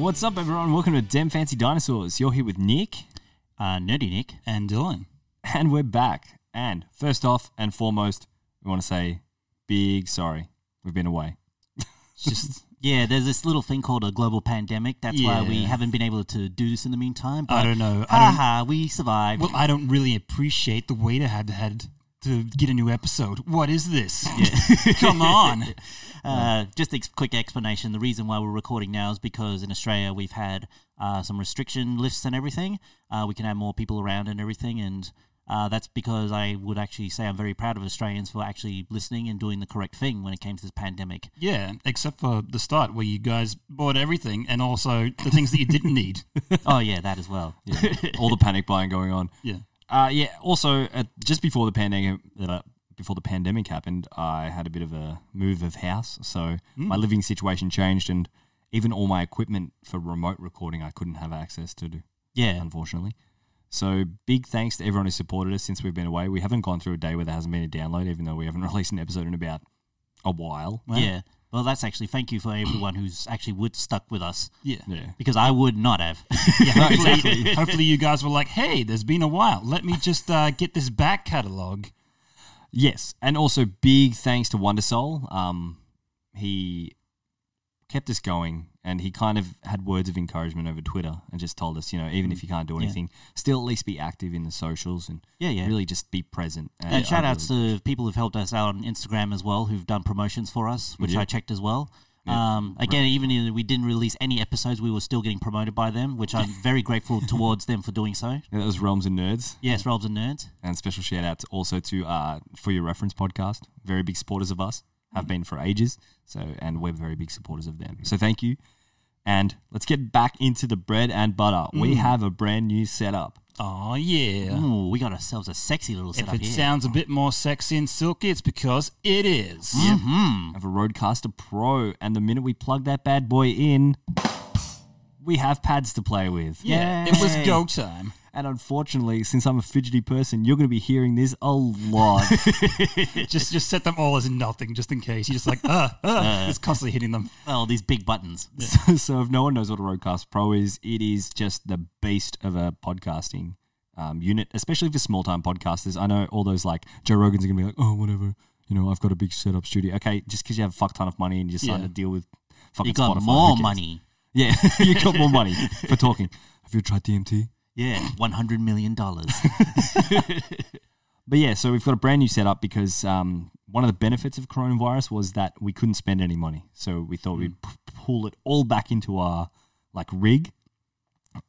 What's up, everyone? Welcome to Dem Fancy Dinosaurs. You're here with Nick, Uh, Nerdy Nick. And Dylan. and we're back. And first off and foremost, we want to say big sorry. We've been away. It's just yeah, there's this little thing called a global pandemic. That's why we Yeah. haven't been able to do this in the meantime. But I don't know. I don't. haha, we survived. Well, I don't really appreciate the wait I had had to get a new episode. What is this? Come on. Uh, just a ex- quick explanation. The reason why we're recording now is because in Australia we've had uh, some restriction lifts and everything. Uh, we can have more people around and everything, and uh, that's because I would actually say I'm very proud of Australians for actually listening and doing the correct thing when it came to this pandemic. Yeah, except for the start where you guys bought everything and also the things that you didn't need. oh yeah, that as well. Yeah, all the panic buying going on. Yeah. Uh, yeah. Also, uh, just before the pandemic, uh, before the pandemic happened, I had a bit of a move of house, so my living situation changed, and even all my equipment for remote recording, I couldn't have access to. Do, Yeah, unfortunately. So big thanks to everyone who supported us since we've been away. We haven't gone through a day where there hasn't been a download, even though we haven't released an episode in about a while. yeah. Well, that's actually thank you for everyone who's actually would stuck with us Yeah. Yeah. because I would not have. Yeah, hopefully, hopefully you guys were like, hey, there's been a while. Let me just uh, get this back catalog. Yes, and also big thanks to Wonder Soul. Um, he kept us going, and he kind of had words of encouragement over Twitter, and just told us, you know, even if you can't do Yeah. anything, still at least be active in the socials and Yeah, yeah. really just be present. And shout I outs really- to people who've helped us out on Instagram as well, who've done promotions for us, which Yeah. I checked as well. Yeah. Um, again, even if we didn't release any episodes, we were still getting promoted by them, which I'm very grateful towards them for doing so. Yeah, that was Realms and Nerds, Yes, Realms and Nerds. and special shout out also to uh, for your reference podcast. Very big supporters of us, have been for ages. So, and we're very big supporters of them. So, thank you. And let's get back into the bread and butter. We have a brand new setup. Oh, yeah. Ooh, we got ourselves a sexy little If setup it here. sounds a bit more sexy and silky, it's because it is. Mhm. of a Rodecaster Pro, and the minute we plug that bad boy in, we have pads to play with. Yeah, it was go time. And unfortunately, since I'm a fidgety person, you're going to be hearing this a lot. just just set them all as nothing, just in case. You're just like, ah, ah, it's constantly hitting them. Oh, these big buttons. so, so if no one knows what a Rodecaster Pro is, it is just the beast of a podcasting um, unit, especially for small time podcasters. I know all those like Joe Rogans are going to be like, oh, whatever. You know, I've got a big setup studio. Okay, just because you have a fuck ton of money and you decide Yeah. to deal with fucking You got Spotify, more money. Yeah, you got more money for talking. Have you tried DMT? Yeah, $100 million. But yeah, so we've got a brand new setup because um, one of the benefits of coronavirus was that we couldn't spend any money. So we thought we'd p- pull it all back into our like rig,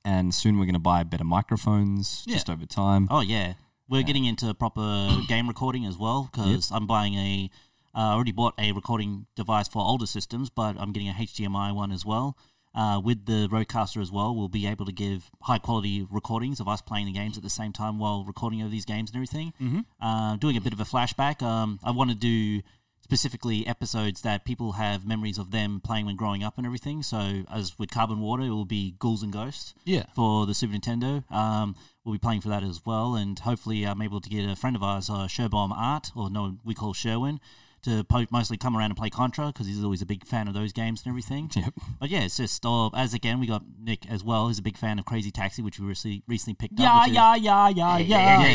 and soon we're going to buy better microphones just over time. Oh yeah, we're getting into proper game recording as well because I'm buying a. I Uh, already bought a recording device for older systems, but I'm getting a HDMI one as well. Uh, with the Rodecaster as well, we'll be able to give high quality recordings of us playing the games at the same time while recording over these games and everything. Mm-hmm. Uh, doing a bit of a flashback. Um, I want to do specifically episodes that people have memories of them playing when growing up and everything. So, as with Carbon Water, it will be Ghouls and Ghosts Yeah. for the Super Nintendo. Um, we'll be playing for that as well, and hopefully I'm able to get a friend of ours, uh, Sherbomb Art, or no, we call Sherwin, to po- mostly come around and play Contra because he's always a big fan of those games and everything. Yep. But yeah, it's just uh, as again we got Nick as well. He's a big fan of Crazy Taxi, which we recently recently picked Yeah, up. which is- yeah, yeah, yeah, yeah. yeah,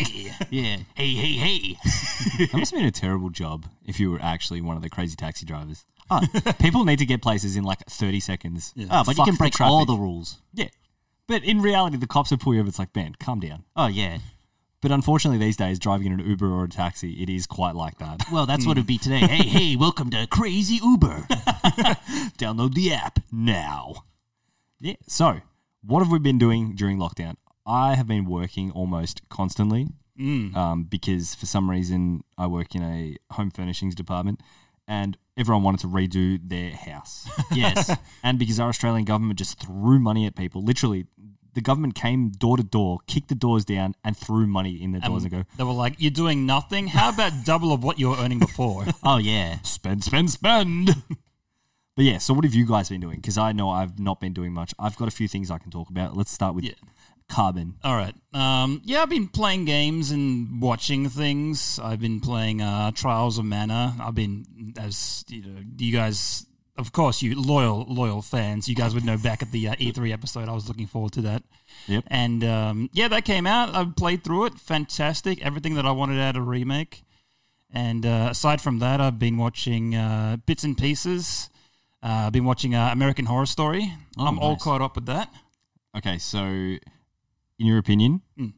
yeah, yeah. Hey, hey, hey. That must have been a terrible job if you were actually one of the crazy taxi drivers. Oh. People need to get places in like 30 seconds. Oh, but you Fuck can the break all the rules. Yeah. But in reality, the cops will pull you over. It's like, man, calm down. Oh yeah. But unfortunately, these days, driving in an Uber or a taxi, it is quite like that. Well, that's what it'd be today. hey, hey, welcome to Crazy Uber. Download the app now. Yeah. So, what have we been doing during lockdown? I have been working almost constantly um, because for some reason I work in a home furnishings department and everyone wanted to redo their house. yes. and because our Australian government just threw money at people, literally, the government came door to door, kicked the doors down, and threw money in the doors and go, They were like, "You're doing nothing. How about double of what you were earning before?" Oh yeah. spend, spend, spend. but yeah, so what have you guys been doing? Because I know I've not been doing much. I've got a few things I can talk about. Let's start with Yeah. carbon. All right. Um, yeah, I've been playing games and watching things. I've been playing uh, Trials of Mana. I've been, as you know, do you guys of course, you loyal loyal fans, you guys would know back at the uh, E3 episode. I was looking forward to that. Yep. And um, yeah, that came out. I played through it. Fantastic. Everything that I wanted out of remake. And uh, aside from that, I've been watching uh, bits and pieces. Uh, I've been watching uh, American Horror Story. Oh, I'm all caught up with that. Okay, so in your opinion, Mm.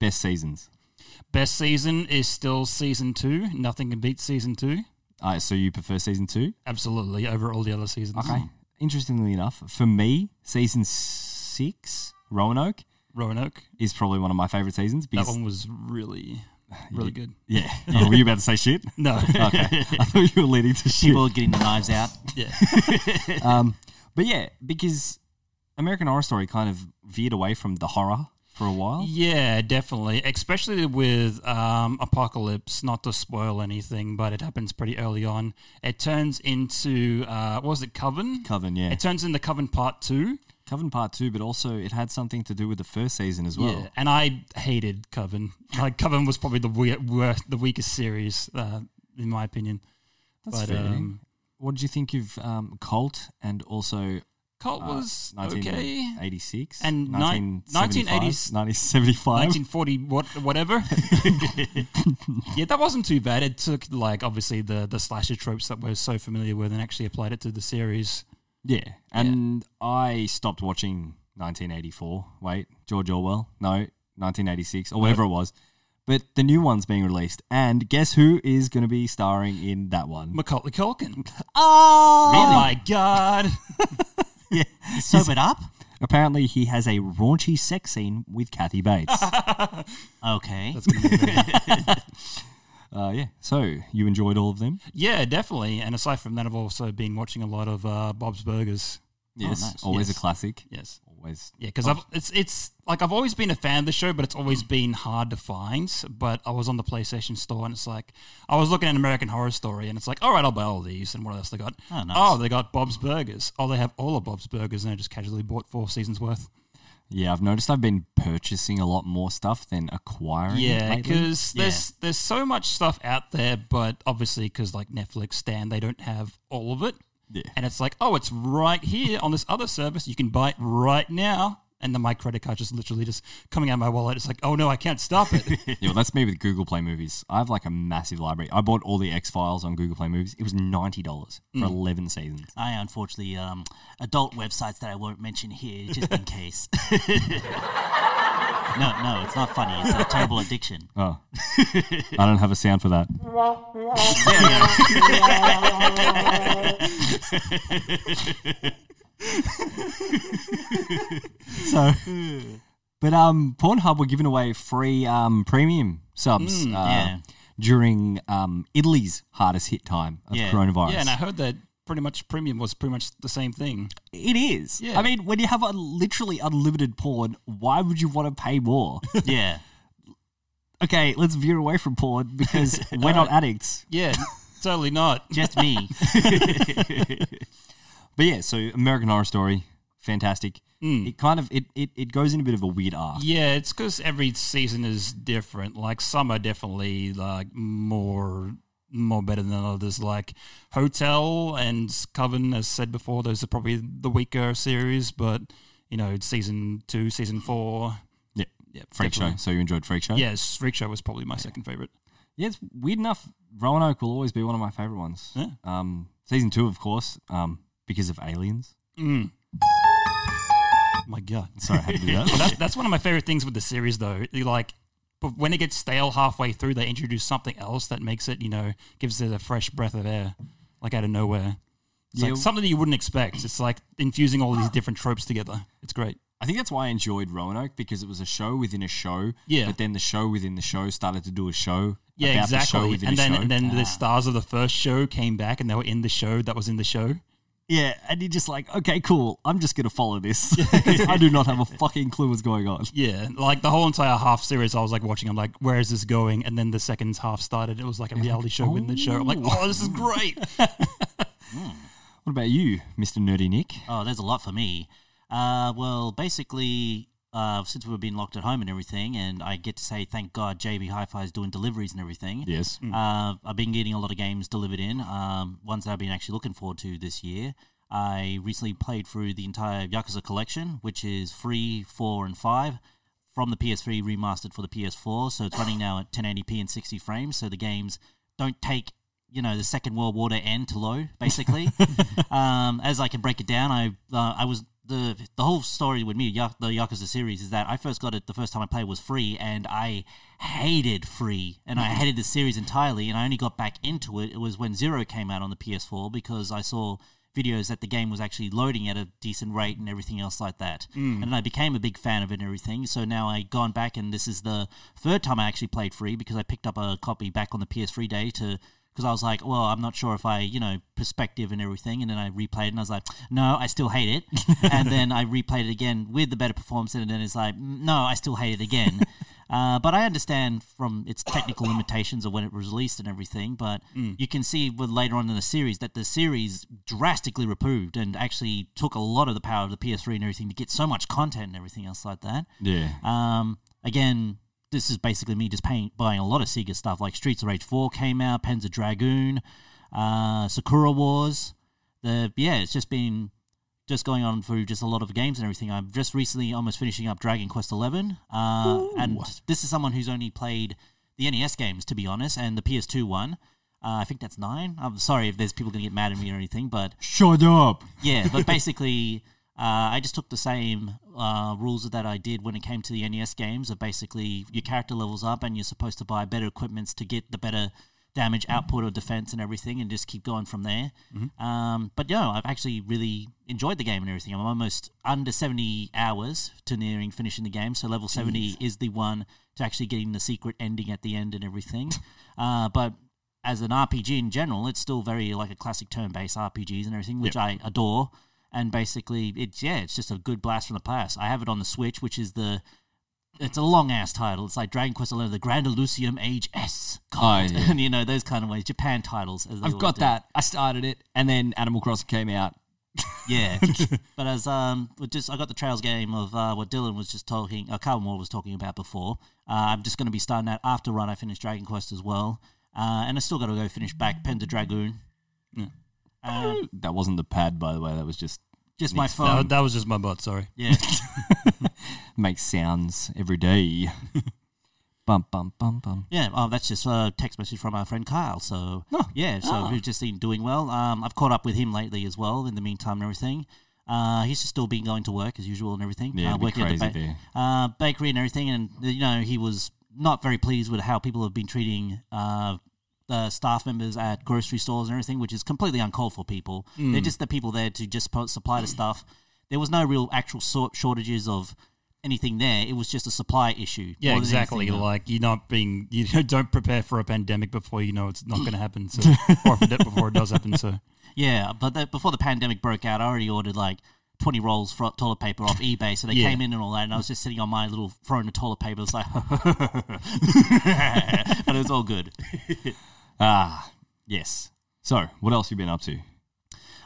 best seasons. Best season is still season two. Nothing can beat season two. Uh, so you prefer season two? Absolutely over all the other seasons. Okay. Interestingly enough, for me, season six, Roanoke, Roanoke. is probably one of my favorite seasons That because one was really, really good. yeah. Oh, were you about to say shit? No. Okay, I thought you were leading to shit. People are getting the knives out. yeah. Um, but yeah, because American Horror Story kind of veered away from the horror for a while. Yeah, definitely. Especially with um, Apocalypse, not to spoil anything, but it happens pretty early on. It turns into, uh, what was it, Coven? Coven, yeah. It turns into Coven Part 2. Coven Part Two, but also it had something to do with the first season as well. Yeah, and I hated Coven. Like, Coven was probably the we- worst, the weakest series, uh, in my opinion. That's but, fair. um, what did you think of um, Cult and also Cult uh, was okay. 1986 And ni- 1975, 1975? 1940 what whatever yeah that wasn't too bad it took like obviously the the slasher tropes that we're so familiar with and actually applied it to the series Yeah, and I stopped watching 1984. Wait, George Orwell? No, 1986 or whatever it was. But the new one's being released, and guess who is going to be starring in that one? macaulay culkin Oh, oh my god yeah. Sobered up. Apparently, he has a raunchy sex scene with Kathy Bates. Okay. That's gonna be great. uh, yeah, so you enjoyed all of them? yeah definitely and aside from that i've also been watching a lot of uh, bob's burgers Yes, nice. always Yes. a classic. yes Always. Yeah, because I've it's it's like I've always been a fan of the show, but it's always been hard to find. But I was on the PlayStation Store, and it's like I was looking at American Horror Story, and it's like, all right, I'll buy all these. And what else they got? Oh, nice. Oh, they got Bob's Burgers. Oh, they have all of Bob's Burgers, and I just casually bought four seasons worth. Yeah, I've noticed I've been purchasing a lot more stuff than acquiring. Yeah, because there's there's so much stuff out there, but obviously because like Netflix Stan, they don't have all of it. Yeah. And it's like, oh, it's right here on this other service. You can buy it right now. And then my credit card just literally just coming out of my wallet. It's like, oh no, I can't stop it. Yeah, well, that's me with Google Play Movies. I have like a massive library. I bought all the X Files on Google Play Movies. It was ninety dollars for eleven seasons. I unfortunately um, adult websites that I won't mention here just in case. no, no, it's not funny. It's a terrible addiction. Oh, I don't have a sound for that. so, but um, Pornhub were giving away free um premium subs uh, yeah. during um Italy's hardest hit time of Yeah. coronavirus. Yeah, and I heard that pretty much premium was pretty much the same thing. It is. Yeah. I mean, when you have a literally unlimited porn, why would you want to pay more? Yeah. okay, let's veer away from porn because we're not addicts. Yeah, totally not. Just me. But yeah, so American Horror Story, fantastic. Mm. It kind of it, it, it goes in a bit of a weird arc. Yeah, it's because every season is different. Like some are definitely like more more better than others. Like Hotel and Coven, as said before, those are probably the weaker series. But you know, season two, season four, Yeah. yeah, Freak definitely. Show. So you enjoyed Freak Show? Yes, Freak Show was probably my second favorite. Yeah, it's weird enough. Roanoke will always be one of my favorite ones. Yeah. Um, season two, of course, um, because of aliens. Mm. My God. Sorry, I had to do that. that's, that's one of my favorite things with the series, though. Like, but when it gets stale halfway through, they introduce something else that makes it, you know, gives it a fresh breath of air, like out of nowhere. It's Yeah. like something that you wouldn't expect. It's like infusing all these different tropes together. It's great. I think that's why I enjoyed Roanoke because it was a show within a show. Yeah. But then the show within the show started to do a show. Yeah, about the show exactly. within And a then show. and then Ah. the stars of the first show came back, and they were in the show that was in the show. Yeah, and you're just like, okay, cool. I'm just gonna follow this I do not have a fucking clue what's going on. Yeah, like the whole entire half series, I was like watching. I'm like, where is this going? And then the second half started. It was like a reality show within the show. I'm like, oh, this is great. What about you, Mr. Nerdy Nick? Oh, there's a lot for me. Uh, well, basically, uh, since we've been locked at home and everything, and I get to say thank God JB Hi-Fi is doing deliveries and everything. Yes. Uh, I've been getting a lot of games delivered in, um, ones that I've been actually looking forward to this year. I recently played through the entire Yakuza collection, which is free four and five from the PS3 remastered for the PS4. So it's running now at 1080p and 60 frames. So the games don't take you know the Second World War to end to low, Basically, um, as I can break it down, I uh, I was the the whole story with me, the Yakuza series, is that I first got it the first time I played was free, and I hated free, and I mm. hated the series entirely, and I only got back into it. It was when Zero came out on the PS4 because I saw videos that the game was actually loading at a decent rate and everything else like that. Mm. And I became a big fan of it and everything. So now I gone back, and this is the third time I actually played free because I picked up a copy back on the PS3 day to because I was like, well, I'm not sure if I, you know, perspective and everything. And then I replayed it and I was like, no, I still hate it. and then I replayed it again with the better performance and then it's like, no, I still hate it again. uh, but I understand from its technical limitations of when it was released and everything. But you can see with later on in the series that the series drastically improved and actually took a lot of the power of the PS3 and everything to get so much content and everything else like that. Yeah. Um, again, this is basically me just paying, buying a lot of Sega stuff like Streets of Rage 4 came out, Panzer Dragoon, uh, Sakura Wars. The yeah, it's just been just going on through just a lot of games and everything. I'm just recently almost finishing up Dragon Quest Eleven, uh, and this is someone who's only played the NES games to be honest, and the PS2 one. Uh, I think that's nine. I'm sorry if there's people gonna get mad at me or anything, but Shut up. yeah, but basically, uh, I just took the same uh, rules that I did when it came to the NES games. are basically, your character levels up, and you're supposed to buy better equipments to get the better damage output or defense and everything, and just keep going from there. Um, but no, I've actually really enjoyed the game and everything. I'm almost under 70 hours to nearing finishing the game, so level 70 is the one to actually getting the secret ending at the end and everything. uh, but as an RPG in general, it's still very like a classic turn-based RPGs and everything, which I adore. And basically, it's yeah, it's just a good blast from the past. I have it on the Switch, which is the it's a long ass title. It's like Dragon Quest XI, the Grand Illusium Age S, God, Oh, yeah. and you know those kind of ways, Japan titles. As I've got do. that. I started it, and then Animal Crossing came out. Yeah, but as um, just I got the Trails game of uh, what Dylan was just talking, uh, Carl Moore was talking about before. Uh, I'm just going to be starting that after run. I finished Dragon Quest as well, uh, and I still got to go finish back Panzer Dragoon. Uh, That wasn't the pad, by the way. That was just just my phone. that was just my butt. Sorry. yeah, makes sounds every day. bum bum bum bum. yeah. Oh, that's just a text message from our friend Kyle. So yeah, so we've just been doing well. Um, I've caught up with him lately as well. In the meantime, and everything. Uh, he's just still been going to work as usual and everything. Yeah, uh, it'd be working at the crazy there. uh, bakery and everything, and you know he was not very pleased with how people have been treating uh, staff members at grocery stores and everything, which is completely uncalled for. People, Hmm. they're just the people there to just supply the stuff. There was no real actual sort shortages of anything there. It was just a supply issue. Yeah, exactly. Like you're not being, you don't prepare for a pandemic before you know it's not going to happen. So, or before it does happen. So, Yeah, but the, before the pandemic broke out, I already ordered like 20 rolls of toilet paper off eBay. So they Yeah. came in and all that. And I was just sitting on my little throne of toilet paper. It's like, and it was all good. Ah, yes. So, what else you been up to?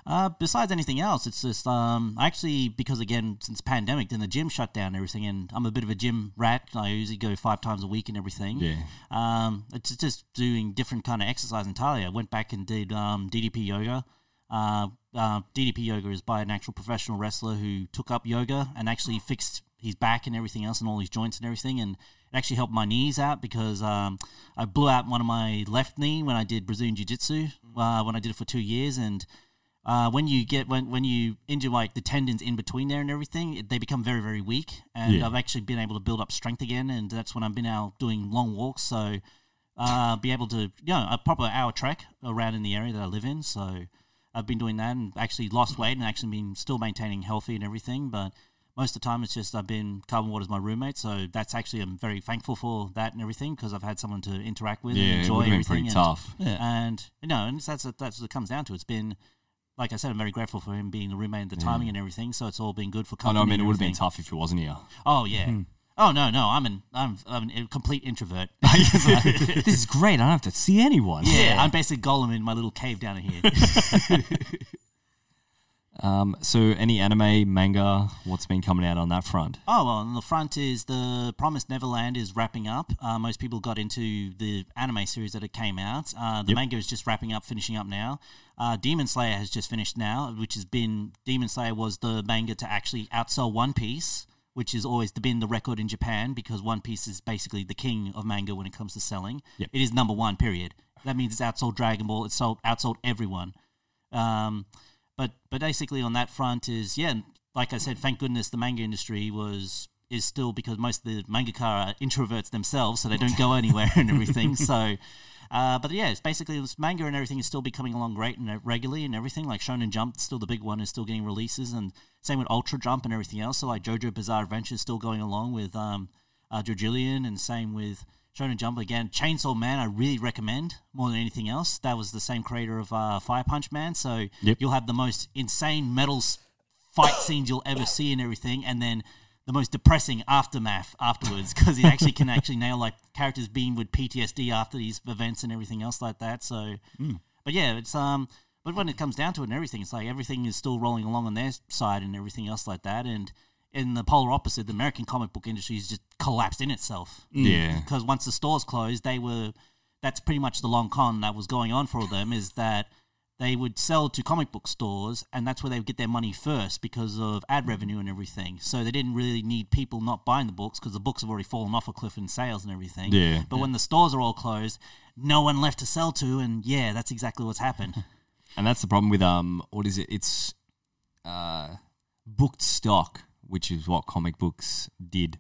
Uh, besides anything else, it's just um, I actually because again since pandemic, then the gym shut down and everything, and I'm a bit of a gym rat. I usually go five times a week and everything. Yeah. Um, it's just doing different kind of exercise entirely. I went back and did um, DDP yoga. Uh, uh, DDP yoga is by an actual professional wrestler who took up yoga and actually fixed his back and everything else and all his joints and everything, and it actually helped my knees out because um, I blew out one of my left knee when I did Brazilian Jiu Jitsu uh, when I did it for two years and uh, when you get when when you injure like the tendons in between there and everything, it, they become very very weak. And Yeah. I've actually been able to build up strength again, and that's when I've been out doing long walks. So uh, be able to you know a proper hour trek around in the area that I live in. So I've been doing that and actually lost weight and actually been still maintaining healthy and everything. But most of the time, it's just I've been Carbon Water's my roommate, so that's actually I'm very thankful for that and everything because I've had someone to interact with Yeah, and it enjoy would have been everything. pretty and, tough. and you know, and that's that's what it comes down to. It's been like I said, I'm very grateful for him being the roommate and the timing and everything. So it's all been good for I company. know. I mean, it would have been tough if it wasn't here. Oh yeah. Hmm. Oh no, no, I'm an I'm, I'm a complete introvert. this is great. I don't have to see anyone. yeah, I'm basically Gollum in my little cave down here. Um, so, any anime, manga, what's been coming out on that front? Oh well, on the front is the Promised Neverland is wrapping up. Uh, most people got into the anime series that it came out. Uh, the Yep. manga is just wrapping up, finishing up now. Uh, Demon Slayer has just finished now, which has been Demon Slayer was the manga to actually outsell One Piece, which has always been the record in Japan because One Piece is basically the king of manga when it comes to selling. Yep. It is number one. Period. That means it's outsold Dragon Ball. It's sold outsold everyone. Um, but but basically on that front is yeah, like I said, thank goodness the manga industry was is still because most of the mangaka are introverts themselves, so they don't go anywhere and everything. So, uh, but yeah, it's basically this manga and everything is still be coming along great and regularly and everything. Like Shonen Jump, still the big one, is still getting releases, and same with Ultra Jump and everything else. So like JoJo Bizarre Adventure is still going along with um, uh, JoJolion, and same with Shonen Jump again. Chainsaw Man, I really recommend more than anything else. That was the same creator of uh, Fire Punch Man, so Yep. you'll have the most insane metal fight scenes you'll ever see and everything, and then the most depressing aftermath afterwards because he actually can actually nail like characters being with PTSD after these events and everything else like that. So, but yeah, it's um, but when it comes down to it and everything, it's like everything is still rolling along on their side and everything else like that, and. In the polar opposite, the American comic book industry has just collapsed in itself Yeah. because once the stores closed, they were that's pretty much the long con that was going on for them is that they would sell to comic book stores and that's where they would get their money first because of ad revenue and everything. So they didn't really need people not buying the books because the books have already fallen off a cliff in sales and everything. Yeah. But when the stores are all closed, no one left to sell to and yeah, that's exactly what's happened. And that's the problem with um, what is it? It's uh, booked stock, which is what comic books did,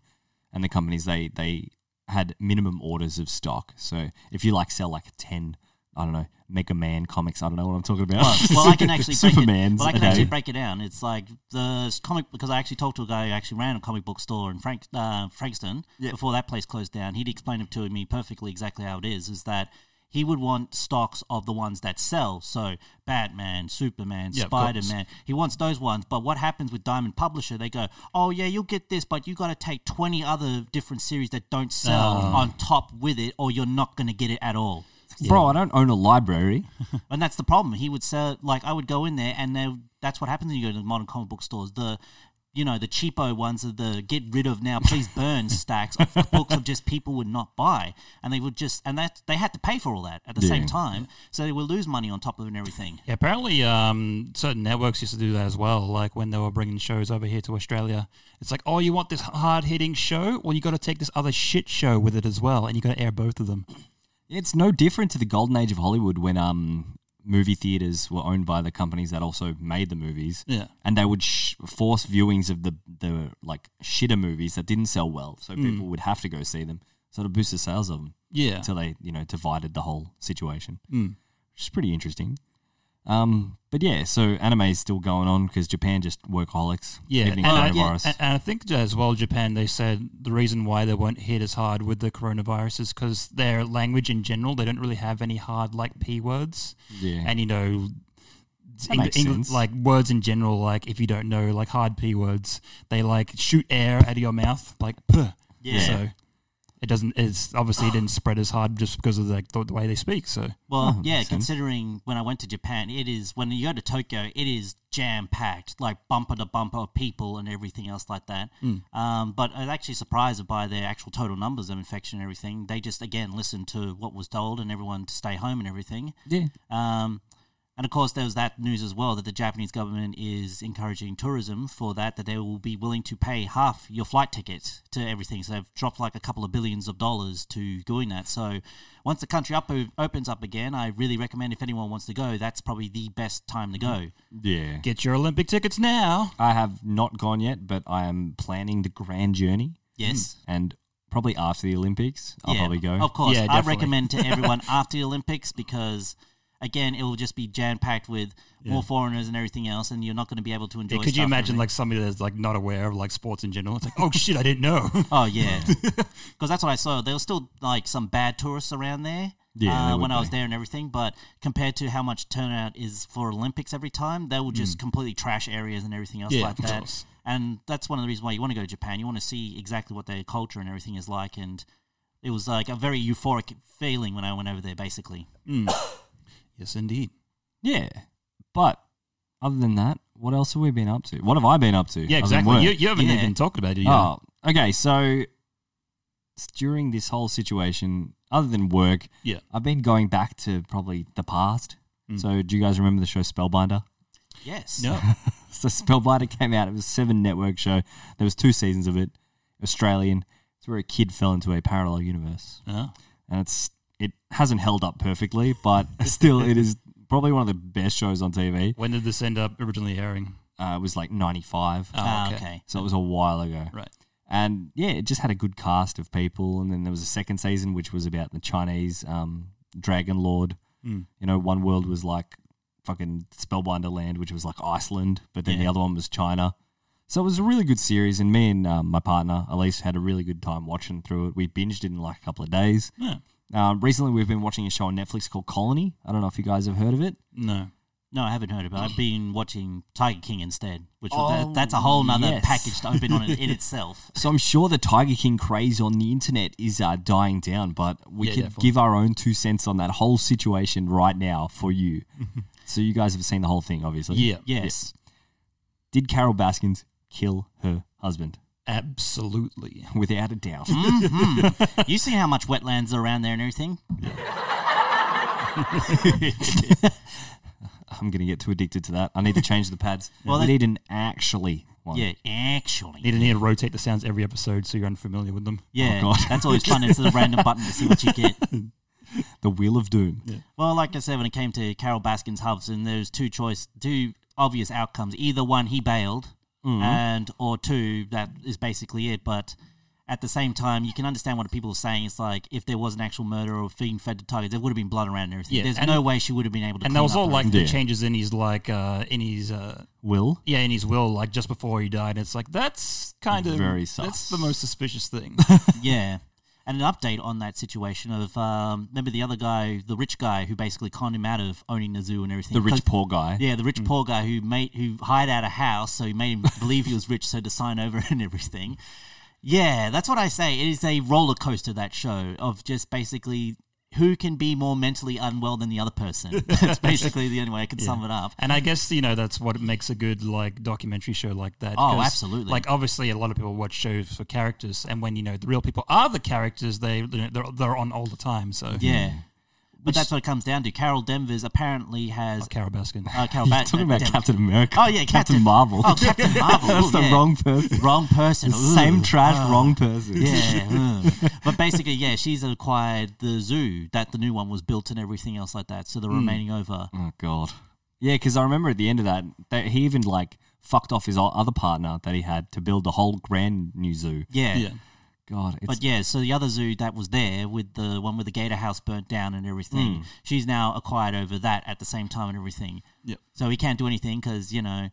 and the companies they they had minimum orders of stock. So if you like sell like ten, I don't know, Mega Man comics, I don't know what I'm talking about. well, I can actually break it, well, I can okay. actually break it down. It's like the comic because I actually talked to a guy who actually ran a comic book store in Frank uh, Frankston before that place closed down. He'd explain it to me perfectly exactly how it is. Is that he would want stocks of the ones that sell. So Batman, Superman, Yeah. Spider Man. He wants those ones. But what happens with Diamond Publisher? They go, oh yeah, you'll get this, but you got to take twenty other different series that don't sell Oh. on top with it, or you're not going to get it at all. Bro, I don't own a library. And that's the problem. He would sell like I would go in there, and they, that's what happens when you go to the modern comic book stores. The you know the cheapo ones are the get rid of now, please burn stacks of books of just people would not buy, and they would just and that they had to pay for all that at the same time, so they would lose money on top of it and everything. Yeah, apparently, um, certain networks used to do that as well. Like when they were bringing shows over here to Australia, it's like, oh, you want this hard hitting show? Well, you got to take this other shit show with it as well, and you got to air both of them. It's no different to the golden age of Hollywood when um movie theaters were owned by the companies that also made the movies. Yeah. and they would sh- force viewings of the the like shitter movies that didn't sell well, so people would have to go see them. So to boost the sales of them Yeah. until they you know divided the whole situation, Mm. which is pretty interesting. Um, but yeah, so anime is still going on because Japan just workaholics. Yeah, and, I- coronavirus. and, and I think as well, Japan. They said the reason why they weren't hit as hard with the coronavirus is because their language in general, they don't really have any hard like p words, yeah, and you know, makes sense. like words in general. Like if you don't know like hard p words, they like shoot air out of your mouth, like puh. Yeah. So it doesn't. It's obviously it didn't spread as hard just because of like the, the way they speak. So Well, Oh, yeah, makes sense. considering when I went to Japan, it is when you go to Tokyo, it is jam packed, like bumper to bumper of people and everything else like that. Hmm. Um, but I was actually surprised by their actual total numbers of infection and everything. They just again listened to what was told and everyone to stay home and everything. yeah, Um, and of course, there was that news as well that the Japanese government is encouraging tourism for that, that they will be willing to pay half your flight ticket to everything. So they've dropped like a couple of billions of dollars to doing that. So once the country up uh, opens up again, I really recommend if anyone wants to go, that's probably the best time to go. Mm-hmm. yeah. get your Olympic tickets now. I have not gone yet, but I am planning the grand journey, Yes. Mm. and probably after the Olympics, I'll yeah, probably go. Of course, Yeah, I recommend to everyone after the Olympics because. Again, it will just be jam packed with more foreigners and everything else, and you're not going to be able to enjoy. Could you imagine like somebody that's like not aware of like sports in general? It's like, oh shit, I didn't know. Oh yeah, because that's what I saw. There was still like some bad tourists around there. Yeah, uh, when I was be. there and everything, but compared to how much turnout is for Olympics every time, they will just completely trash areas and everything else. Yeah, like that. And that's one of the reasons why you want to go to Japan. You want to see exactly what their culture and everything is like, and it was like a very euphoric feeling when I went over there. Basically, yes, indeed. Yeah, but other than that, what else have we been up to? What have I been up to? Yeah, exactly. You, you haven't Yeah. even talked about it yet. Oh, okay. So during this whole situation, other than work, Yeah. I've been going back to probably the past. Mm. So do you guys remember the show Spellbinder? Yes. No. So Spellbinder came out. It was a seven network show. There was two seasons of it. Australian. It's where a kid fell into a parallel universe, Oh. and it's it hasn't held up perfectly, but still, it is probably one of the best shows on TV. When did this end up originally airing? Uh, it was like ninety five, Oh, okay. okay. so it was a while ago. Right. And yeah, it just had a good cast of people. And then there was a second season, which was about the Chinese um, Dragon Lord. Mm. You know, one world was like fucking Spellbinder Land, which was like Iceland, but then the other one was China. So it was a really good series. And me and um, my partner, Elise, had a really good time watching through it. We binged it in like a couple of days. Yeah. Um, recently, we've been watching a show on Netflix called Colony. I don't know if you guys have heard of it. No. No, I haven't heard of it. I've been watching Tiger King instead, which Oh, that, that's a whole nother yes. package to open on it in itself. So I'm sure the Tiger King craze on the internet is uh, dying down, but we Yeah, could definitely. give our own two cents on that whole situation right now for you. so you guys have seen the whole thing, obviously. Yeah. Yes. Did Carol Baskins kill her husband? Absolutely. Without a doubt. Mm-hmm. You see how much wetlands are around there and everything? I'm going to get too addicted to that. I need to change the pads. Well, well, we that- need an actually one. Yeah, actually. Need to need to rotate the sounds every episode so you're unfamiliar with them. Yeah, Oh, God. that's always fun. It's a random button to see what you get. The Wheel of Doom. Well, like I said, when it came to Carol Baskin's Hudson, there's two choice, two obvious outcomes. Either one, he bailed, and or two, that is basically it. But at the same time, you can understand what people are saying. It's like if there was an actual murder or being fed to tigers, there would have been blood around and everything. Yeah, There's and- no way she would have been able to. And there was all like the Yeah. changes in his like uh in his uh Will? yeah in his will like just before he died. It's like that's kind of Very That's the most suspicious thing. Yeah. And an update on that situation of um, remember the other guy, the rich guy who basically conned him out of owning the zoo and everything. The rich poor guy. Yeah, the rich poor guy who made who hired out a house, so he made him believe he was rich, so to sign over and everything. Yeah, that's what I say. It is a roller coaster that show of just basically who can be more mentally unwell than the other person. That's basically the only way I can sum it up. And I guess you know that's what makes a good like documentary show like that. Oh, 'cause, absolutely. Like obviously, a lot of people watch shows for characters, and when you know the real people are the characters, they they're, they're on all the time. So Yeah. Mm. But that's what it comes down to. Carol Danvers apparently has Carol Baskin. uh, Carol Bat- Talking about Danvers. Captain America. Oh yeah, Captain, Captain, Marvel. Oh, Captain Marvel. That's Ooh, the yeah. wrong person. wrong person. The same trash, Oh. wrong person. Yeah, mm. but basically, yeah, she's acquired the zoo that the new one was built and everything else like that. So the remaining over. Oh god. Yeah, because I remember at the end of that, that he even like fucked off his other partner that he had to build the whole grand new zoo. Yeah. yeah, God, it's But yeah, so the other zoo that was there with the one with the gator house burnt down and everything, mm. she's now acquired over that at the same time and everything. Yep. So he can't do anything because, you know,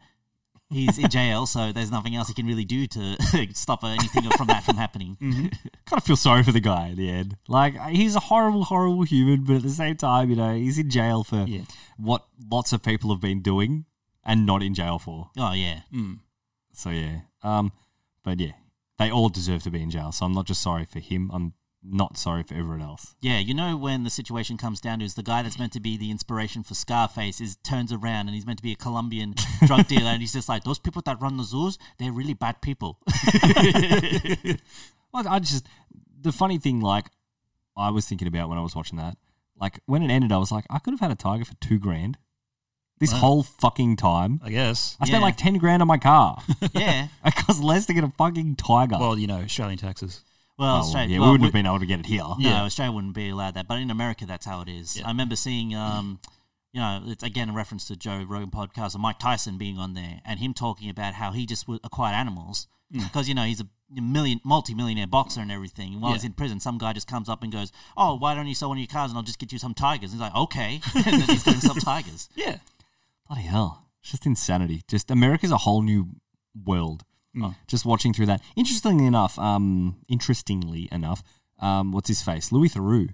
he's in jail, so there's nothing else he can really do to stop anything from that from happening. Mm-hmm. kind of feel sorry for the guy at the end. Like uh, he's a horrible, horrible human, but at the same time, you know, he's in jail for Yeah. what lots of people have been doing and not in jail for. Oh, yeah. Mm. So yeah, um, but yeah, they all deserve to be in jail. So I'm not just sorry for him. I'm not sorry for everyone else. Yeah, you know when the situation comes down to is the guy that's meant to be the inspiration for Scarface is turns around and he's meant to be a Colombian drug dealer and he's just like those people that run the zoos, they're really bad people. Well, I just the funny thing, like I was thinking about when I was watching that, like when it ended, I was like, I could have had a tiger for two grand. This Wow. whole fucking time, I guess. I spent Yeah. like ten grand on my car. yeah. it costs less to get a fucking tiger. Well, you know, Australian taxes. Well, Oh, Australia, yeah, well, we wouldn't we- have been able to get it here. No, Yeah. Australia wouldn't be allowed that, but in America, that's how it is. Yeah. I remember seeing, um, you know, it's again a reference to Joe Rogan podcast and Mike Tyson being on there and him talking about how he just w- acquired animals because you know he's a million, multi-millionaire boxer and everything. And while Yeah. he's in prison, some guy just comes up and goes, "Oh, why don't you sell one of your cars and I'll just get you some tigers?" And he's like, "Okay," and then he's going to sell tigers. Yeah. Bloody hell. It's just insanity. Just America's a whole new world. Mm. Just watching through that. Interestingly enough, um, interestingly enough, um, what's his face? Louis Theroux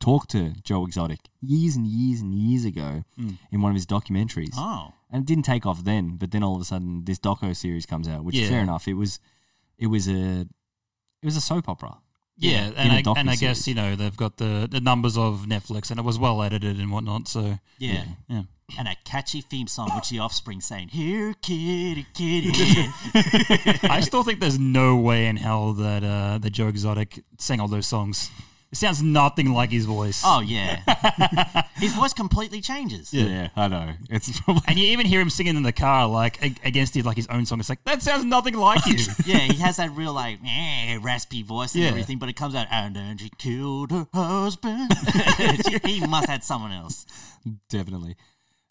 talked to Joe Exotic years and years and years ago Mm. in one of his documentaries. Oh, And it didn't take off then, but then all of a sudden this doco series comes out, which Yeah. fair enough. It was it was a it was a soap opera. Yeah, in and I, and I guess you know they've got the, the numbers of Netflix, and it was well edited and whatnot. So Yeah. yeah, And a catchy theme song, which the offspring saying, Here, kitty, kitty. I still think there's no way in hell that uh, that Joe Exotic sang all those songs. It sounds nothing like his voice. oh, yeah. His voice completely changes. Yeah, I know. It's probably And you even hear him singing in the car, like ag- against it, like his own song. It's like that sounds nothing like you. Yeah, he has that real, like, eh, raspy voice and Yeah. everything, but it comes out, and then she killed her husband. he must have had someone else. definitely.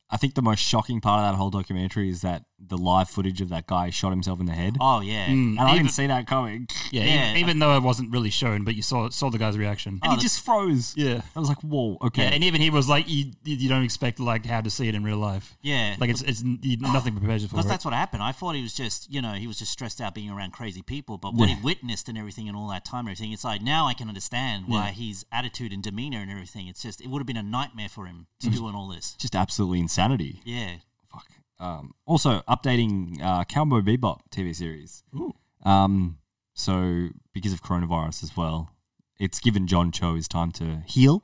I think the most shocking part of that whole documentary is that the live footage of that guy shot himself in the head. Oh, yeah. and I even- didn't see that coming. Yeah, Yeah. Even, even though it wasn't really shown, but you saw saw the guy's reaction. And he just froze. Yeah. I was like, whoa, okay. Yeah, and even he was like, you, you don't expect like how to see it in real life. Yeah. Like it's it's you, nothing prepares you for Because that's what happened. I thought he was just, you know, he was just stressed out being around crazy people. But what Yeah. he witnessed and everything and all that time and everything, it's like now I can understand why his attitude and demeanor and everything. It's just, it would have been a nightmare for him to Mm. do all this. just absolutely insanity. Yeah. Um, also, updating uh, Cowboy Bebop TV series. Um, so, because of coronavirus as well, it's given John Cho his time to heal.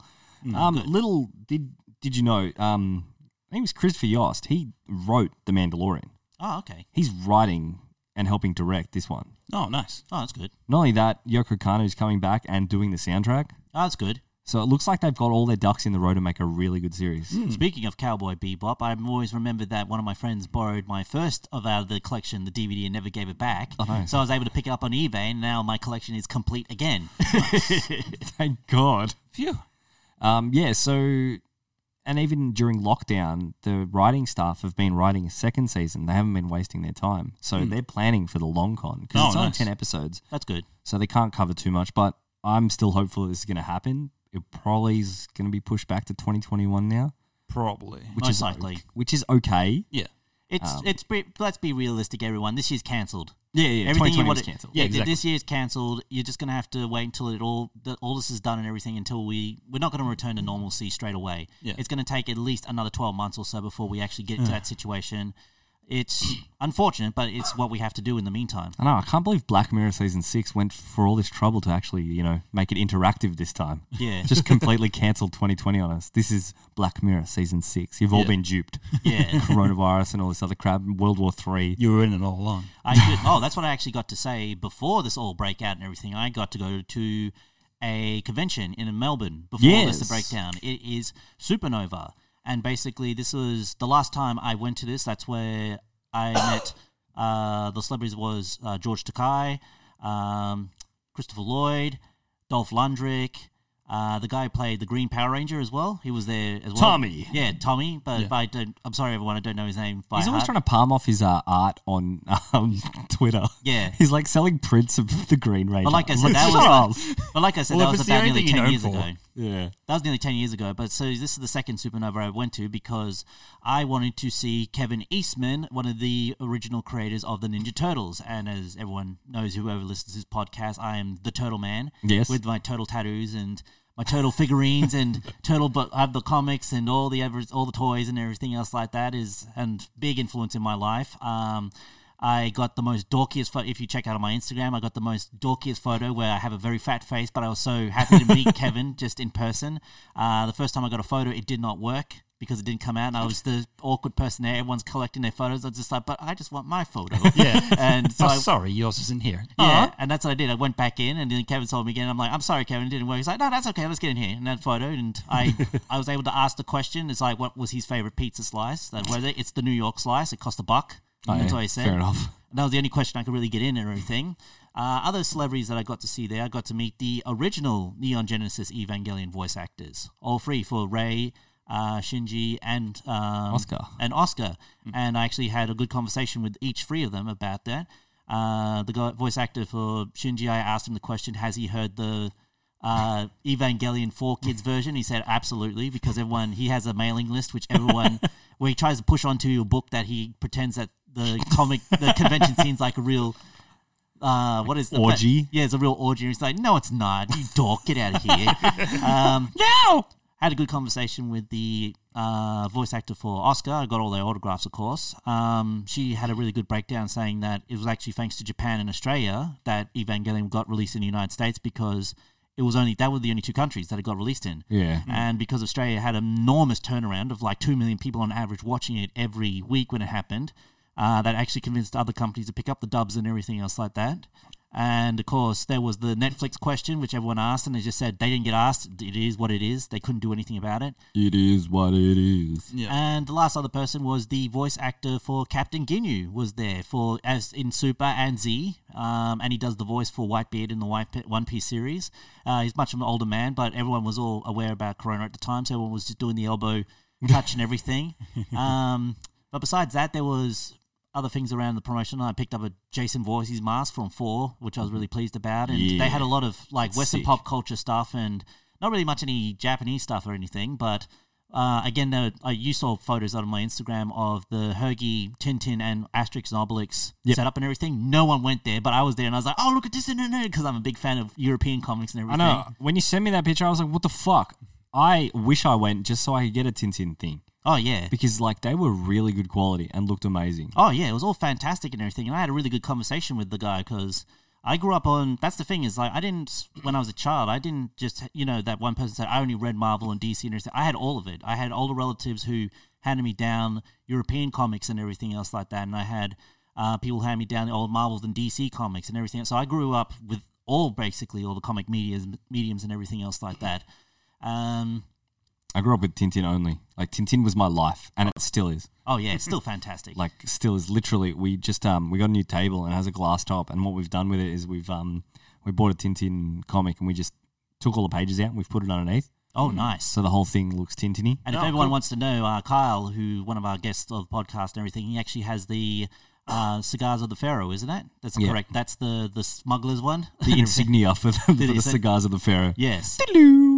um, little did did you know? Um, I think it was Christopher Yost. He wrote The Mandalorian. Oh, okay. He's writing and helping direct this one. oh, nice. Oh, that's good. Not only that, Yoko is coming back and doing the soundtrack. Oh, that's good. So it looks like they've got all their ducks in the row to make a really good series. Hmm. Speaking of Cowboy Bebop, I've always remembered that one of my friends borrowed my first of out of the collection, the DVD, and never gave it back. nice. So I was able to pick it up on eBay, and now my collection is complete again. Thank God. Phew. Um, yeah, so, and even during lockdown, the writing staff have been writing a second season. They haven't been wasting their time. So hmm. they're planning for the long con because Oh, it's only 10 episodes. that's good. So they can't cover too much, but I'm still hopeful this is going to happen. It probably is going to be pushed back to 2021 now, Probably. which Most is likely. which is okay. Yeah. It's Um, it's pre- let's be realistic, everyone. This year's cancelled. Yeah, yeah. Everything you 2020 want was cancelled. Yeah, th- exactly. This year's cancelled. You're just gonna have to wait until it all the, all this is done and everything until we we're not gonna return to normalcy straight away. Yeah. It's gonna take at least another 12 months or so before we actually get into that situation. It's unfortunate, but it's what we have to do in the meantime. I know. I can't believe Black Mirror season six went for all this trouble to actually, you know, make it interactive this time. Yeah. Just completely cancelled 2020 on us. This is Black Mirror season six. You've all Yeah. been duped. Yeah. Coronavirus and all this other crap. World War Three. You were in it all along. I did, oh, that's what I actually got to say before this all breakout and everything. I got to go to a convention in Melbourne before this Yes. the breakdown. It is Supernova, and basically this was the last time I went to this. That's where I met uh, the celebrities was uh, George Takei, um, Christopher Lloyd, Dolph Lundgren. Uh, the guy who played the Green Power Ranger as well. He was there as well. Tommy. Yeah, Tommy. But, Yeah. but I don't, I'm sorry, everyone. I don't know his name. By He's always heart. trying to palm off his uh, art on um, Twitter. Yeah. He's like selling prints of the Green Ranger. But like I said, that was but like I said, Well, that was the about only nearly thing ten years for. ago. Yeah. That was nearly ten years ago. But so this is the second supernova I went to because I wanted to see Kevin Eastman, one of the original creators of the Ninja Turtles, and as everyone knows, whoever listens to this podcast, I am the Turtle Man. Yes. with my turtle tattoos and. My turtle figurines and turtle, but I have the comics and all the ever, all the toys and everything else like that is and big influence in my life. Um, I got the most dorkiest photo. If you check out on my Instagram, I got the most dorkiest photo where I have a very fat face, but I was so happy to meet Kevin just in person. Uh, the first time I got a photo, it did not work because it didn't come out, and I was the awkward person there. Everyone's collecting their photos. I was just like, but I just want my photo. Yeah. and so oh, I, sorry, yours isn't here. yeah, and that's what I did. I went back in, and then Kevin told me again. I'm like, I'm sorry, Kevin, it didn't work. He's like, No, that's okay. Let's get in here. And that photo, and I, I was able to ask the question. It's like, what was his favorite pizza slice? That whether it's the New York slice. It cost a buck. Oh, that's yeah, what I said. Fair enough. And that was the only question I could really get in and everything. Uh, other celebrities that I got to see there, I got to meet the original Neon Genesis Evangelion voice actors, all three for Rei, uh, Shinji, and um, Asuka. And Asuka. And I actually had a good conversation with each three of them about that. Uh, the guy, voice actor for Shinji, I asked him the question: Has he heard the uh, Evangelion for Kids version? He said absolutely, because everyone he has a mailing list, which everyone where he tries to push onto a book that he pretends that the comic the convention scene's like a real uh, what is the Orgy? Yeah, it's a real orgy. He's like, no, it's not. You dork, get out of here. um, No! Had a good conversation with the uh, voice actor for Asuka. I got all their autographs, of course. Um, she had a really good breakdown saying that it was actually thanks to Japan and Australia that Evangelion got released in the United States because it was only that were the only two countries that it got released in. Yeah. And because Australia had an enormous turnaround of like 2 million people on average watching it every week when it happened, uh, that actually convinced other companies to pick up the dubs and everything else like that. And of course, there was the Netflix question, which everyone asked, and they just said they didn't get asked. It is what it is. They couldn't do anything about it. It is what it is. Yeah. And the last other person was the voice actor for Captain Ginyu was there for as in Super and Z, um, and he does the voice for Whitebeard in the White Pi- One Piece series. Uh, he's much of an older man, but everyone was all aware about Corona at the time, so everyone was just doing the elbow touch and everything. Um, but besides that, there was other things around the promotion. I picked up a Jason Voorhees mask from Four, which I was really pleased about, and Yeah. they had a lot of like Western sick. pop culture stuff and not really much any Japanese stuff or anything, but. Uh, again, there, uh, you saw photos out on my Instagram of the Hergy, Tintin, and Asterix and Obelix Yep. setup and everything. No one went there, but I was there and I was like, "Oh, look at this!" because I'm a big fan of European comics and everything. I know. When you sent me that picture, I was like, what the fuck? I wish I went just so I could get a Tintin thing. Oh yeah, Because, like, they were really good quality and looked amazing. Oh yeah, it was all fantastic and everything, and I had a really good conversation with the guy because I grew up on. That's the thing is like I didn't when I was a child. I didn't just you know that one person said I only read Marvel and DC and everything. I had all of it. I had older relatives who handed me down European comics and everything else like that, and I had uh, people hand me down the old Marvels and DC comics and everything. So I grew up with all basically all the comic medias, mediums and everything else like that. Um, I grew up with Tintin only. Like, Tintin was my life, and it still is. oh yeah, it's still fantastic. like still is literally we just um we got a new table and it has a glass top and what we've done with it is we've um we bought a Tintin comic and we just took all the pages out and we've put it underneath oh nice. so the whole thing looks Tintiny. And if Oh, everyone cool. wants to know, uh, Kyle, who one of our guests of the podcast and everything, he actually has the uh, cigars of the Pharaoh, isn't that? That's Yeah. correct. That's the the smuggler's one. The insignia for the, for he the say- cigars of the Pharaoh. yes. Hello.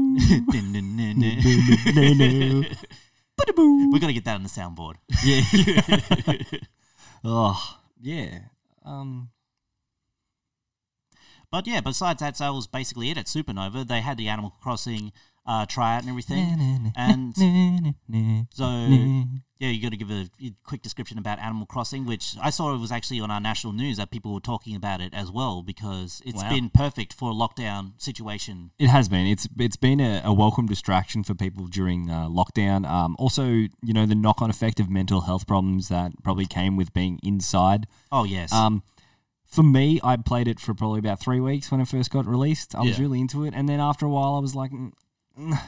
We got to get that on the soundboard. yeah. oh yeah. Um. But yeah, besides that, so that was basically it at Supernova. They had the Animal Crossing uh, tryout and everything. And so, yeah, you got to give a, quick description about Animal Crossing, which I saw it was actually on our national news that people were talking about it as well because it's Wow. been perfect for a lockdown situation. It has been. It's it's been a, a welcome distraction for people during uh, lockdown. Um, also, you know, the knock on effect of mental health problems that probably came with being inside. Oh yes, Um, for me, I played it for probably about three weeks when it first got released. I was really into it, and then after a while, I was like, mm, mm,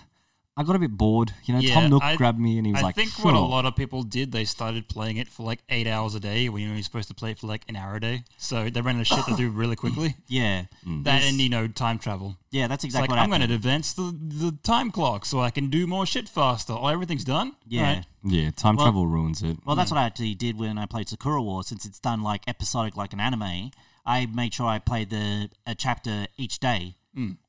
I got a bit bored. You know, Yeah, Tom Nook I- grabbed me and he was I like, I think what a lot of people did, they started playing it for like eight hours a day when you're only supposed to play it for like an hour a day. So they ran out of shit to do really quickly. yeah, mm. That and you know time travel. yeah. That's It's exactly like what I'm going to advance the, the time clock so I can do more shit faster. Oh, everything's done. Yeah. Alright. Yeah, time Well- travel ruins it. Well, that's what I actually did when I played Sakura Wars. Since it's done like episodic, like an anime, I made sure I played the a chapter each day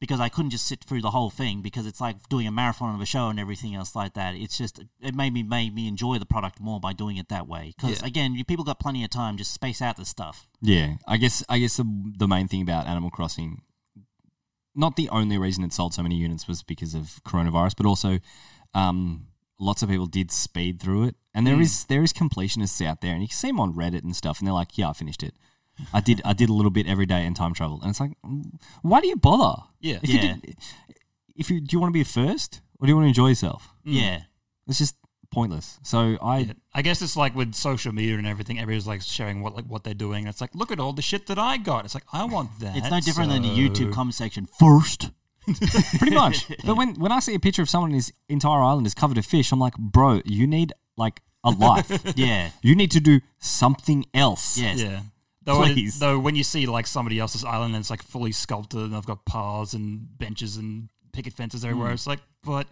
because I couldn't just sit through the whole thing because it's like doing a marathon of a show and everything else like that. It's just it made me made me enjoy the product more by doing it that way. Because Yeah. again, you people got plenty of time, just space out the stuff. Yeah, I guess I guess the, the main thing about Animal Crossing, not the only reason it sold so many units was because of coronavirus, but also um, lots of people did speed through it, and there is there is completionists out there, and you can see them on Reddit and stuff, and they're like, "Yeah, I finished it. I did I did a little bit every day and time travel," and it's like, mm, why do you bother? Yeah. if Yeah. You did, if you do you want to be a first, or do you want to enjoy yourself? Yeah, It's just pointless. So I Yeah. I guess it's like with social media and everything, everybody's like sharing what like what they're doing. It's like, look at all the shit that I got. It's like I want that. it's no different than the YouTube comment section. First, pretty much. But when when I see a picture of someone whose entire island is covered in fish, I'm like, bro, you need like a life. yeah, you need to do something else. yes, Yeah. Though, it- Please. though when you see like somebody else's island and it's like fully sculpted and I've got paths and benches and picket fences everywhere, Hmm. it's like, but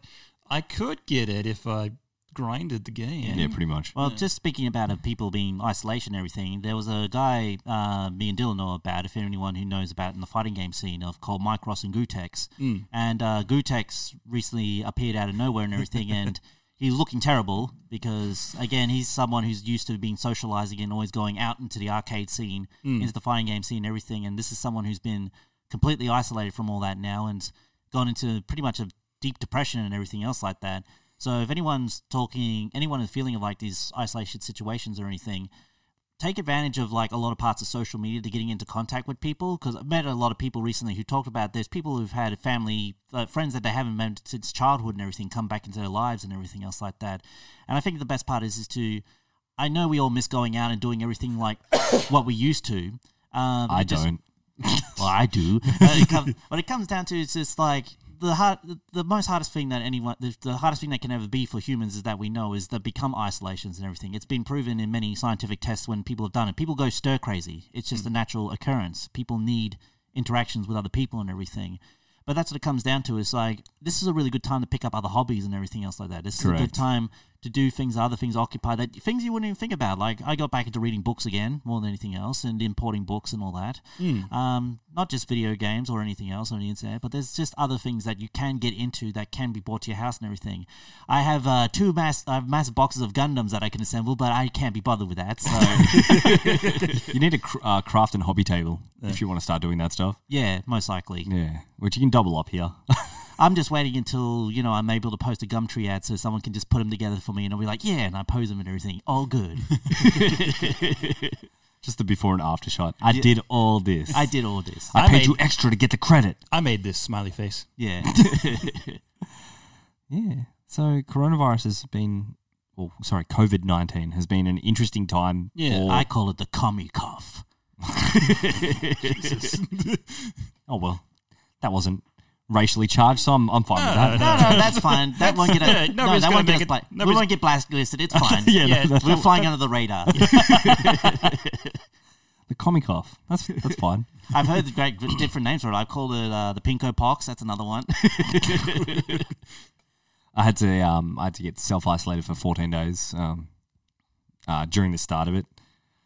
I could get it if I grinded the game. Yeah, pretty much. Well, just speaking about of people being isolation and everything, there was a guy uh, me and Dylan know about, if anyone who knows about in the fighting game scene, of called Micros and Gutex. Mm. And uh, Gutex recently appeared out of nowhere and everything, and he's looking terrible because, again, he's someone who's used to being socializing and always going out into the arcade scene, Mm. into the fighting game scene and everything. And this is someone who's been completely isolated from all that now and gone into pretty much a deep depression and everything else like that. So if anyone's talking, anyone is feeling of like these isolation situations or anything, take advantage of like a lot of parts of social media to getting into contact with people because I've met a lot of people recently who talked about there's people who've had family uh, friends that they haven't met since childhood and everything come back into their lives and everything else like that and I think the best part is is to I know we all miss going out and doing everything like what we used to um, I just- don't. well, I do. But it, come, what it comes down to is just like the hard, the most hardest thing that anyone, the, the hardest thing that can ever be for humans is that we know is that become isolations and everything. It's been proven in many scientific tests when people have done it. People go stir crazy. It's just hmm. a natural occurrence. People need interactions with other people and everything. But that's what it comes down to. Is like this is a really good time to pick up other hobbies and everything else like that. This is a good time to do things, other things occupy that things you wouldn't even think about. Like I got back into reading books again more than anything else, and importing books and all that. Um, not just video games or anything else on the internet, but there's just other things that you can get into that can be brought to your house and everything. I have uh, two mass, I have massive boxes of Gundams that I can assemble, but I can't be bothered with that. So You need a cr- uh, craft and hobby table if you want to start doing that stuff. yeah, most likely. Yeah, which you can double up here. I'm just waiting until you know I'm able to post a Gumtree ad so someone can just put them together for me, and I'll be like, yeah, and I pose them and everything. All good. Just the before and after shot. I did all this. I did all this. I I paid made- you extra to get the credit. I made this smiley face. Yeah. Yeah. So coronavirus has been, well, sorry, COVID nineteen has been an interesting time. Yeah, for- I call it the commie cough. oh well, that wasn't racially charged, so I'm, I'm fine with that. No, no, that's fine. That won't get yeah, a, no, nobody's that gonna won't get make us it- bla- we nobody's- won't get blacklisted. It's fine. Yeah, Yeah, no, We're flying under the radar. the comic off. That's that's fine. I've heard the great different names for it. I called it uh, the Pinko Pox. That's another one. I had to um I had to get self isolated for 14 days um uh, during the start of it.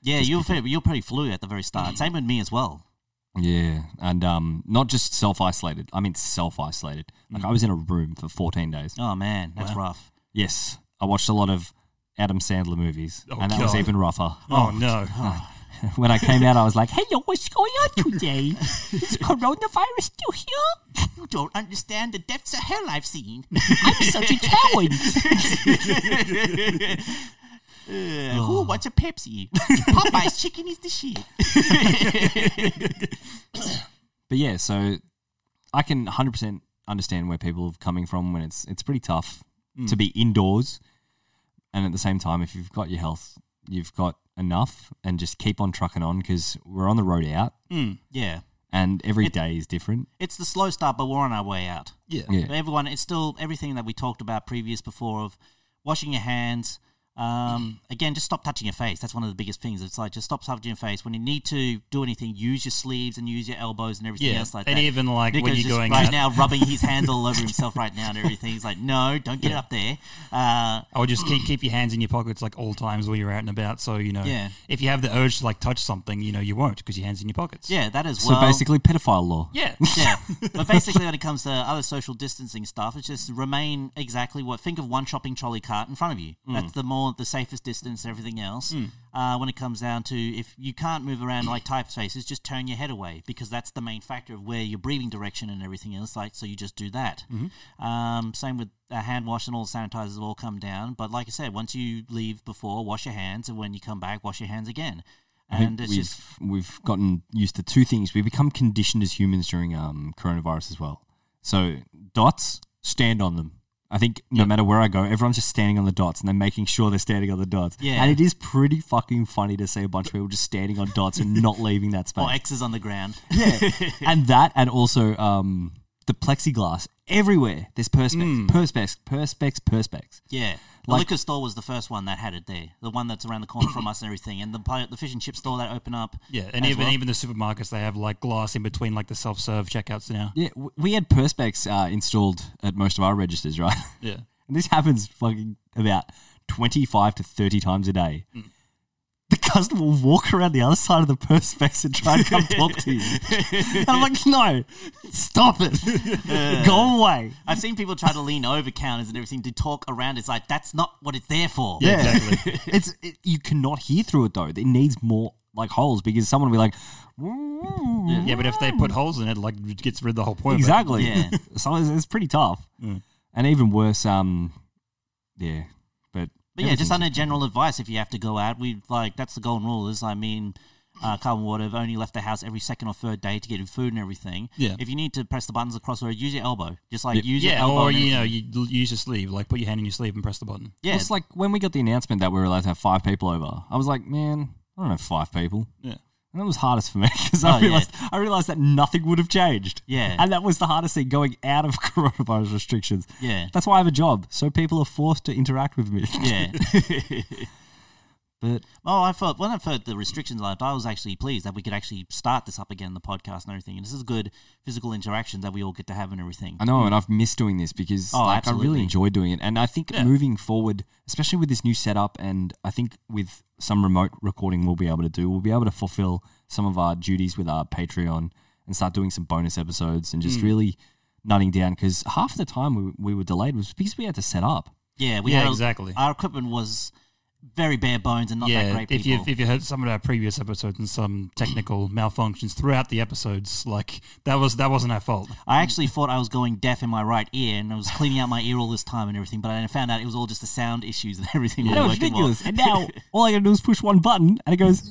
yeah, you were pretty, you flu at the very start. Same with me as well. Yeah, and um not just self isolated. I mean self isolated. Like I was in a room for 14 days. Oh man, that's rough. Yes, I watched a lot of Adam Sandler movies, Oh, and that was even rougher. Oh, no. when I came out, I was like, "Hello, what's going on today? Is coronavirus still here? You don't understand the depths of hell I've seen. I'm such a coward." Uh, Who wants a Pepsi? Popeye's chicken is the shit. But yeah, so I can 100% understand where people are coming from when it's it's pretty tough to be indoors, and at the same time, if you've got your health, you've got enough, and just keep on trucking on because we're on the road out, Yeah. and every day is different. It's the slow start, but we're on our way out. Yeah. Yeah. Everyone, it's still everything that we talked about previous before of washing your hands. Um, again, just stop touching your face. That's one of the biggest things. It's like just stop touching your face. When you need to do anything, use your sleeves and use your elbows and everything Yeah, else like and that. even, like, when you're just going right out- now, rubbing his hands all over himself right now and everything. He's like, no, don't get up there. Uh, I would just keep keep your hands in your pockets like all times while you're out and about. So you know, Yeah. if you have the urge to like touch something, you know you won't because your hands in your pockets. yeah, that is as So basically, pedophile law. yeah, yeah. But basically, when it comes to other social distancing stuff, it's just remain exactly what. Think of one shopping trolley cart in front of you. That's the more the safest distance. and Everything else. Uh, when it comes down to if you can't move around like type spaces, just turn your head away because that's the main factor of where your breathing direction and everything else. Like so, you just do that. Um, same with uh, hand wash and all the sanitizers will all come down. But like I said, once you leave before, wash your hands, and when you come back, wash your hands again. And it's we've just we've gotten used to two things. We become conditioned as humans during um, coronavirus as well. So dots, stand on them. I think no matter where I go, everyone's just standing on the dots and they're making sure they're standing on the dots. Yeah. And it is pretty fucking funny to see a bunch of people just standing on dots and not leaving that space. or X's on the ground. yeah. and that and also um, the plexiglass everywhere. There's perspex, perspex, perspex, perspex. Yeah. The Like- liquor store was the first one that had it there. The one that's around the corner from us and everything. And the the fish and chip store that opened up. yeah, and even well. even the supermarkets they have like glass in between like the self serve checkouts now. Yeah, w- we had perspex uh, installed at most of our registers, right? Yeah, And this happens fucking about 25 to 30 times a day. The customer will walk around the other side of the perspex and try to come talk to you. And I'm like, no, stop it. Go away. I've seen people try to lean over counters and everything to talk around. It's like, that's not what it's there for. Yeah, exactly. it's it, you cannot hear through it though. It needs more like holes because someone will be like, yeah, but if they put holes in it, like it gets rid of the whole point. of it. exactly. Yeah. so it's, it's pretty tough. And even worse, um, yeah, but But yeah, just under general advice, if you have to go out, we like that's the golden rule. Is I mean, uh, Carbon Water have only left the house every second or third day to get food and everything. Yeah. If you need to press the buttons across the road, use your elbow. Just like use your Yeah, elbow. or and you know, you l- use your sleeve, like put your hand in your sleeve and press the button. yeah, It's like when we got the announcement that we were allowed to have five people over. I was like, man, I don't have five people. Yeah. And that was hardest for me because Oh, I yeah. realized I realized that nothing would have changed. Yeah. and that was the hardest thing going out of coronavirus restrictions. Yeah. that's why I have a job, so people are forced to interact with me. yeah. Mm. but Oh, I thought when I heard the restrictions left, I was actually pleased that we could actually start this up again, the podcast and everything. And this is good physical interaction that we all get to have and everything. I know, and I've missed doing this because Oh, like, I really enjoy doing it. And I think Yeah. moving forward, especially with this new setup, and I think with some remote recording we'll be able to do, we'll be able to fulfill some of our duties with our Patreon and start doing some bonus episodes and just mm. really nutting down because half the time we, we were delayed was because we had to set up. Yeah, we Yeah, had exactly. Our equipment was very bare bones and not that yeah, great. if you people. if you heard some of our previous episodes and some technical malfunctions throughout the episodes, like that was that wasn't our fault. I actually thought I was going deaf in my right ear, and I was cleaning out my ear all this time and everything. But I found out it was all just the sound issues and everything. I was know, it's working well. ridiculous. and now all I gotta do is push one button and it goes,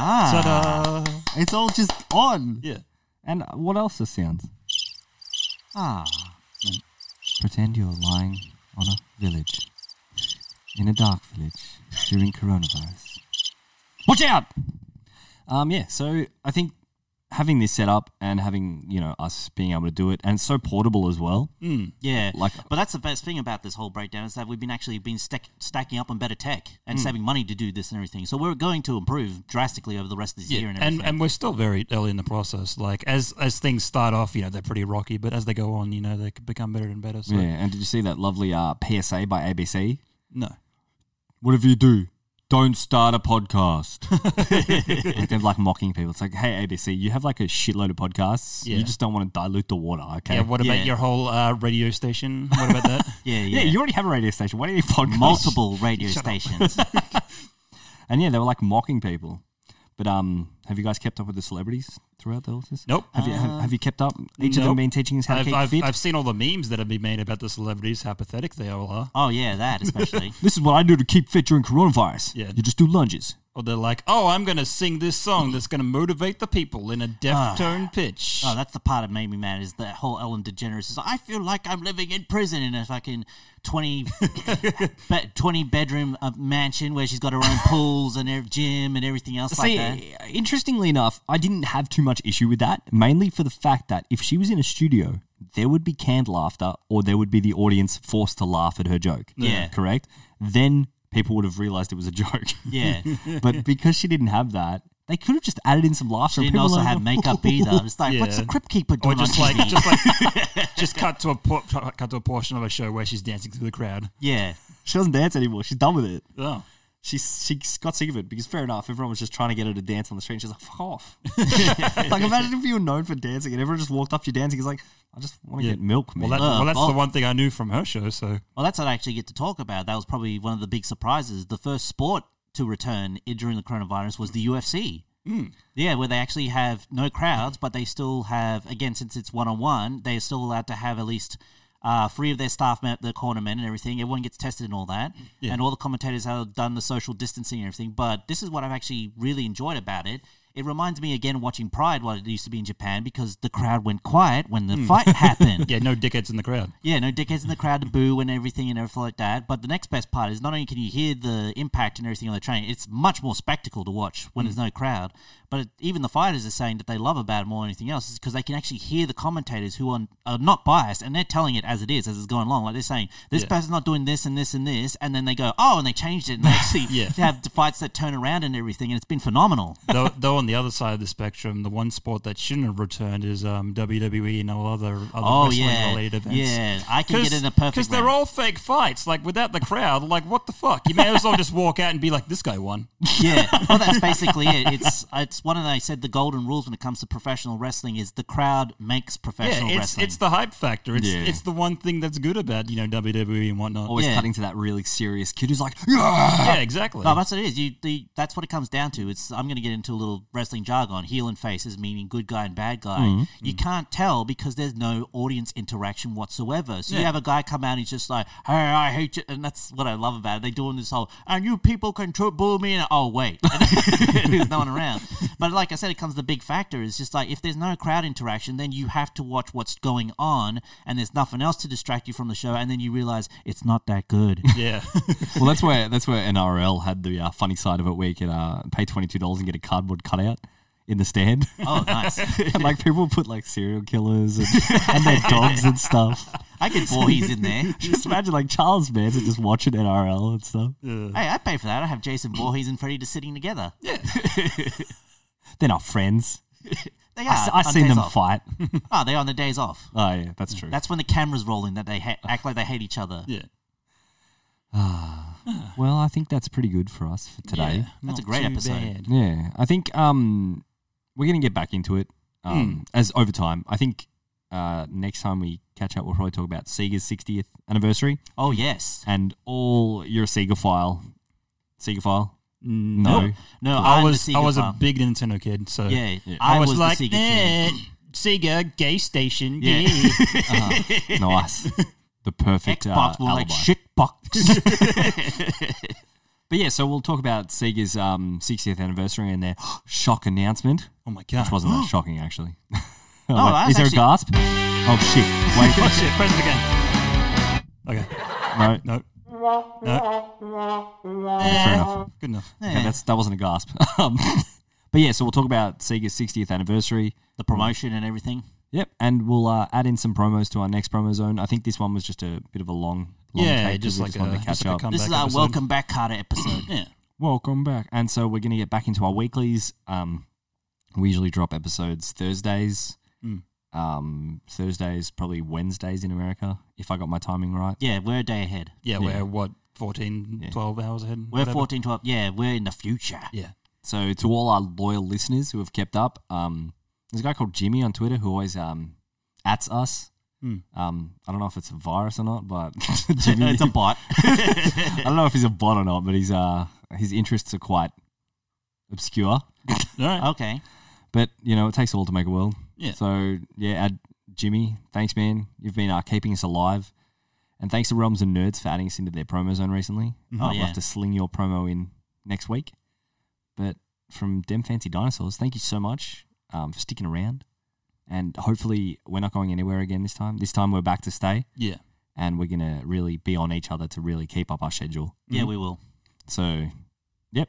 Ah, Ta-da! it's all just on. Yeah. And what else are sounds? ah. Pretend you're lying on a village. In a dark village during coronavirus. Watch out! Um, yeah, so I think having this set up and having, you know, us being able to do it, and it's so portable as well. Yeah, Like- but that's the best thing about this whole breakdown is that we've been actually been stack, stacking up on better tech and saving money to do this and everything. So we're going to improve drastically over the rest of this year Yeah, and and, everything. and we're still very early in the process. Like as as things start off, you know, they're pretty rocky, but as they go on, you know, they become better and better. So Yeah, and did you see that lovely uh, PSA by ABC? no, Whatever you do, don't start a podcast. like they're like mocking people. It's like, hey, ABC, you have like a shitload of podcasts. Yeah. You just don't want to dilute the water, okay? yeah. What Yeah. about your whole uh, radio station? What about that? yeah, Yeah, yeah, you already have a radio station. Why do you need podcasts? multiple radio stations. And yeah, they were like mocking people. But um, have you guys kept up with the celebrities throughout the this? Nope. Have you have, have you kept up? Each of them Nope. been teaching us how to I've, keep I've, fit. I've seen all the memes that have been made about the celebrities, how pathetic they all are. oh yeah, that especially. this is what I do to keep fit during coronavirus. Yeah. you just do lunges. Or they're like, oh, I'm going to sing this song that's going to motivate the people in a deaf tone pitch. Oh, that's the part that made me mad. Is that whole Ellen DeGeneres is like, I feel like I'm living in prison in a fucking 20, be, 20 bedroom uh, mansion where she's got her own pools and her gym and everything else like See, that. interestingly enough, I didn't have too much issue with that, mainly for the fact that if she was in a studio, there would be canned laughter or there would be the audience forced to laugh at her joke. Yeah. Correct? Then people would have realized it was a joke. Yeah. but because she didn't have that, they could have just added in some laughter. She and didn't also are have makeup either. It's like, what's the Yeah. crypt keeper or doing just on like, TV? just like, just cut to a por- cut to a portion of a show where she's dancing through the crowd. yeah. She doesn't dance anymore. She's done with it. Oh, She's she got sick of it because fair enough, everyone was just trying to get her to dance on the street. And she's like, "Fuck off!" like imagine if you were known for dancing and everyone just walked up to you dancing. It's like, I just want to Yeah. get milk, man. well, that, well, that's well- the one thing I knew from her show. So Well, that's what I actually get to talk about. That was probably one of the big surprises. The first sport to return during the coronavirus was the UFC. Yeah, where they actually have no crowds, but they still have, again, since it's one on one, they're still allowed to have at least uh, three of their staff, men, the cornermen and everything. Everyone gets tested and all that. Yeah. And all the commentators have done the social distancing and everything. But this is what I've actually really enjoyed about it. It reminds me again watching Pride, what it used to be in Japan, because the crowd went quiet when the fight happened. yeah, no dickheads in the crowd. Yeah, no dickheads in the crowd to boo and everything and everything like that. But the next best part is not only can you hear the impact and everything on the train, it's much more spectacle to watch when there's mm. no crowd. But it, even the fighters are saying that they love about it more than anything else is because they can actually hear the commentators who are, are not biased and they're telling it as it is, as it's going along. Like they're saying, this Yeah. person's not doing this and this and this. And then they go, oh, and they changed it. And they actually Yeah. have fights that turn around and everything. And it's been phenomenal. though, though on the other side of the spectrum, the one sport that shouldn't have returned is um, WWE and all other other Oh, wrestling yeah. related events. Yeah, I can get in a perfect because they're all fake fights. Like without the crowd, like what the fuck? You may as well just walk out and be like, "This guy won." yeah, well, that's basically it. It's it's one of the, I said the golden rules when it comes to professional wrestling is the crowd makes Yeah, professional it's wrestling. it's the hype factor. It's Yeah. it's the one thing that's good about you know WWE and whatnot. Always Yeah. cutting to that really serious kid who's like, "Yeah." yeah, exactly. no, that's what it is. You the, that's what it comes down to. It's I'm going to get into a little wrestling jargon, heel and faces meaning good guy and bad guy. Mm-hmm. You can't tell because there's no audience interaction whatsoever. So you have a guy come out and he's just like, "Hey, I hate you," and that's what I love about it. They're doing this whole, "And you people can tr- boo me," and oh wait, there's no one around. But like I said, it comes the big factor is just like if there's no crowd interaction, then you have to watch what's going on, and there's nothing else to distract you from the show, and then you realize it's not that good. Yeah. Well, that's where that's where NRL had the uh, funny side of it, where you could uh, pay twenty two dollars and get a cardboard cutout in the stand. oh, nice. and like people put like serial killers and, and their dogs and stuff. I get Voorhees in there. Just imagine like Charles Manson just watching NRL and stuff. Hey, I pay for that. I have Jason Voorhees and Freddie just sitting together. Yeah. They're not friends. They I, are. s- I on seen days them off. fight. Oh, they're on the days off. Oh yeah, that's true. That's when the camera's rolling that they ha- act like they hate each other. Yeah. Ah. Well, I think that's pretty good for us for today. Yeah, That's a great episode. bad. Yeah, I think um, we're gonna get back into it um, as over time. I think uh, next time we catch up, we'll probably talk about Sega's 60th anniversary Oh yes. and all. You're a Sega file. Sega file? No. No. No, I was I was a big Nintendo kid, so yeah. I, I, was, was, like, Sega eh. Sega gay station. Yeah. Yeah. nice. The perfect uh, Xbox more like shit box. But yeah, so we'll talk about Sega's um, 60th anniversary and their shock announcement, oh my god. which wasn't that shocking actually. No, Like, is there actually- a gasp? Oh shit! Wait, Oh shit! Press it again. Okay. no. No. No. Fair enough. Good enough. Okay, that's that wasn't a gasp. Um, but yeah, so we'll talk about Sega's 60th anniversary. the promotion and everything. Yep, and we'll uh, add in some promos to our next promo zone. I think this one was just a bit of a long, long Yeah, take just like wanted a- to just catch like up. This is our episode. welcome back Kotter episode. Yeah. Welcome back. And so we're going to get back into our weeklies. Um, we usually drop episodes Thursdays. Mm. Um, Thursdays, probably Wednesdays in America, if I got my timing right. Yeah, we're a day ahead. Yeah, Yeah. we're what 14, Yeah. 12 hours ahead. We're whatever. 14, 12. Yeah, we're in the future. Yeah. So to all our loyal listeners who have kept up, um, there's a guy called Jimmy on Twitter who always um, ats us. Hmm. Um, I don't know if it's a virus or not, but Jimmy, it's a bot. I don't know if he's a bot or not, but he's uh, his interests are quite obscure. Right. okay. But you know, it takes all to make a world. Yeah. So yeah, Jimmy. Thanks, man. You've been uh, keeping us alive, and thanks to Realms and Nerds for adding us into their promo zone recently. Oh, I'll yeah. have to sling your promo in next week. But from Dem Fancy Dinosaurs, thank you so much um, for sticking around, and hopefully we're not going anywhere again this time. This time we're back to stay, Yeah. and we're gonna really be on each other to really keep up our schedule. Yeah, we will. So, yep.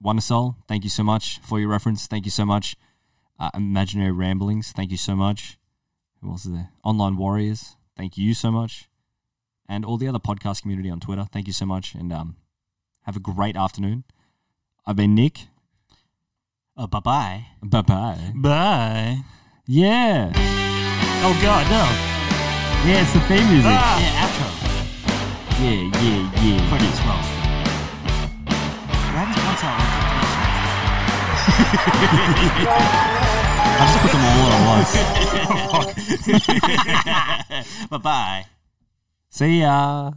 Wonder Soul, thank you so much for your reference. Thank you so much. Uh, Imaginary Ramblings, thank you so much. Who else is there? Online Warriors, thank you so much. And all the other podcast community on Twitter, thank you so much. And um, have a great afternoon. I've been Nick. Uh, bye bye. Bye bye. Bye. Yeah. Oh god, no. Yeah, it's the theme music. Ah. Yeah, outro. Yeah, yeah, yeah. Graham's wants our I just put them all on at once. Bye bye. See ya.